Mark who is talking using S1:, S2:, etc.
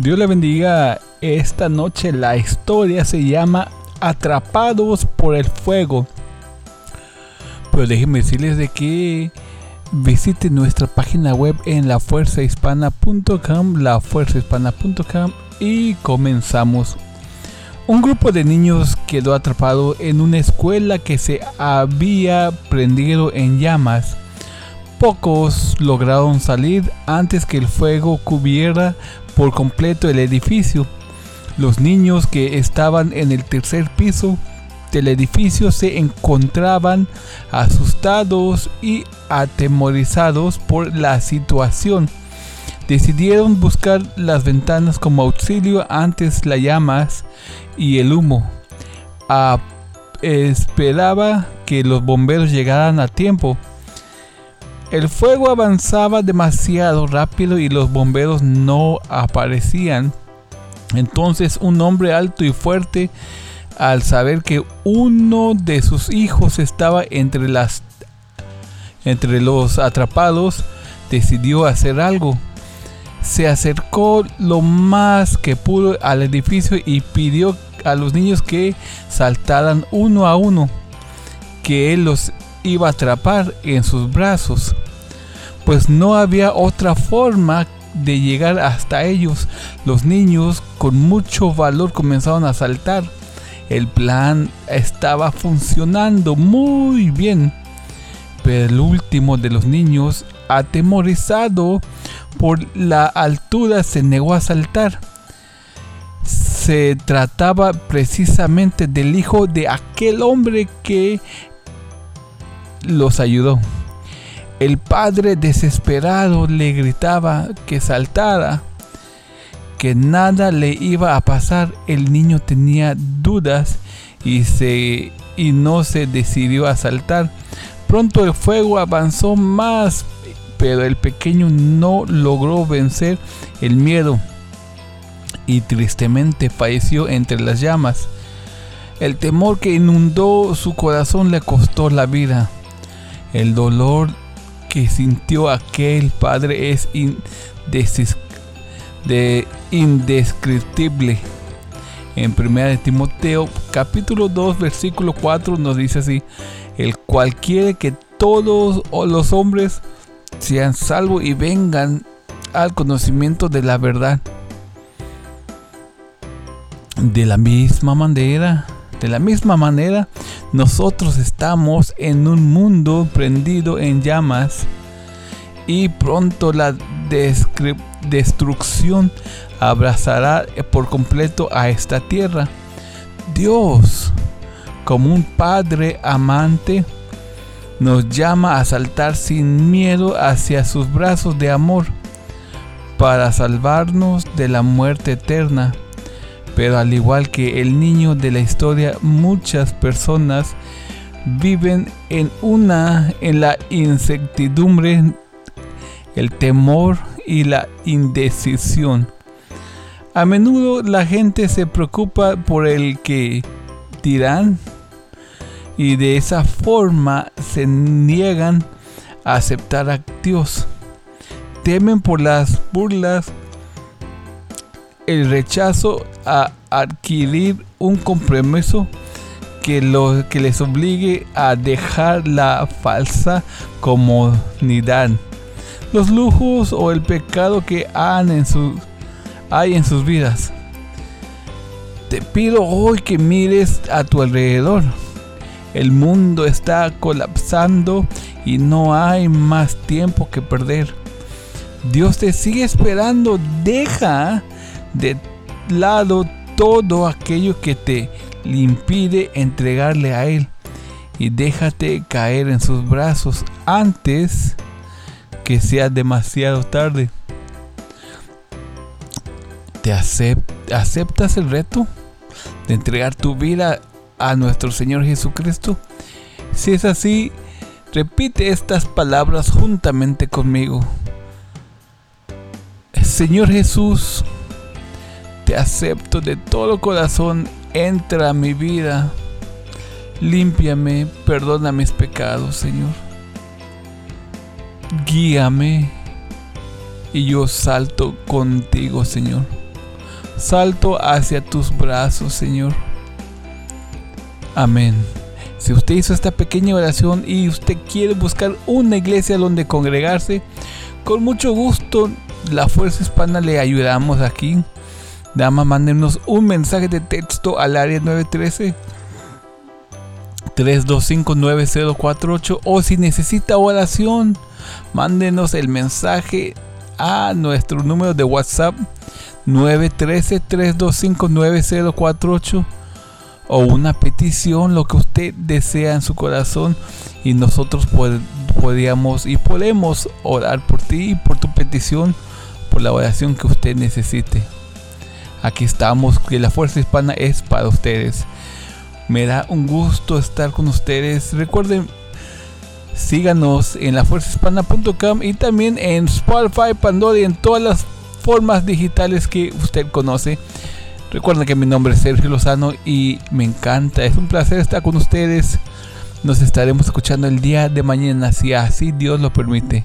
S1: Dios le bendiga. Esta noche la historia se llama Atrapados por el Fuego. Pero déjenme decirles de que visiten nuestra página web en lafuerzahispana.com, lafuerzahispana.com y comenzamos. Un grupo de niños quedó atrapado en una escuela que se había prendido en llamas. Pocos lograron salir antes que el fuego cubriera por completo el edificio. Los niños que estaban en el tercer piso del edificio se encontraban asustados y atemorizados por la situación. Decidieron buscar las ventanas como auxilio antes las llamas y el humo. esperaba que los bomberos llegaran a tiempo. El fuego avanzaba demasiado rápido y los bomberos no aparecían. Entonces un hombre alto y fuerte, al saber que uno de sus hijos estaba entre las entre los atrapados, decidió hacer algo. Se acercó lo más que pudo al edificio y pidió a los niños que saltaran uno a uno, que él los iba a atrapar en sus brazos, pues no había otra forma de llegar hasta ellos. Los niños con mucho valor comenzaron a saltar. El plan estaba funcionando muy bien. Pero el último de los niños, atemorizado por la altura, se negó a saltar. Se trataba precisamente del hijo de aquel hombre que los ayudó. El padre desesperado le gritaba que saltara, que nada le iba a pasar. El niño tenía dudas y, se, y no se decidió a saltar. Pronto el fuego avanzó más, pero el pequeño no logró vencer el miedo y tristemente falleció entre las llamas. El temor que inundó su corazón le costó la vida. El dolor que sintió aquel padre es indescriptible. En 1 Timoteo capítulo 2 versículo 4 nos dice así, el cual quiere que todos los hombres sean salvos y vengan al conocimiento de la verdad. De la misma manera, de la misma manera, nosotros estamos en un mundo prendido en llamas y pronto la destrucción abrazará por completo a esta tierra. Dios, como un Padre amante, nos llama a saltar sin miedo hacia sus brazos de amor para salvarnos de la muerte eterna. Pero al igual que el niño de la historia, muchas personas viven en una en la incertidumbre, el temor y la indecisión. A menudo la gente se preocupa por el que dirán y de esa forma se niegan a aceptar a Dios. Temen por las burlas el rechazo a adquirir un compromiso que, que les obligue a dejar la falsa comodidad, los lujos o el pecado que hay en sus vidas. Te pido hoy que mires a tu alrededor. El mundo está colapsando y no hay más tiempo que perder. Dios te sigue esperando. Deja de lado todo aquello que te impide entregarle a Él y déjate caer en sus brazos antes que sea demasiado tarde. ¿Te aceptas el reto de entregar tu vida a nuestro Señor Jesucristo? Si es así, repite estas palabras juntamente conmigo. Señor Jesús, te acepto de todo corazón, entra a mi vida, límpiame, perdona mis pecados, Señor. Guíame y yo salto contigo, Señor. salto hacia tus brazos, Señor. Amén. Si usted hizo esta pequeña oración y usted quiere buscar una iglesia donde congregarse, con mucho gusto la Fuerza Hispana le ayudamos aquí. Dama, mándenos un mensaje de texto al área 913 3259048 o si necesita oración, mándenos el mensaje a nuestro número de WhatsApp 913-325-9048 o una petición, lo que usted desea en su corazón y nosotros podríamos y podemos orar por ti y por tu petición, por la oración que usted necesite. Aquí estamos, que la Fuerza Hispana es para ustedes. Me da un gusto estar con ustedes. Recuerden, síganos en lafuerzahispana.com y también en Spotify, Pandora y en todas las formas digitales que usted conoce. Recuerden que mi nombre es Sergio Lozano y me encanta, es un placer estar con ustedes. Nos estaremos escuchando el día de mañana, si así Dios lo permite.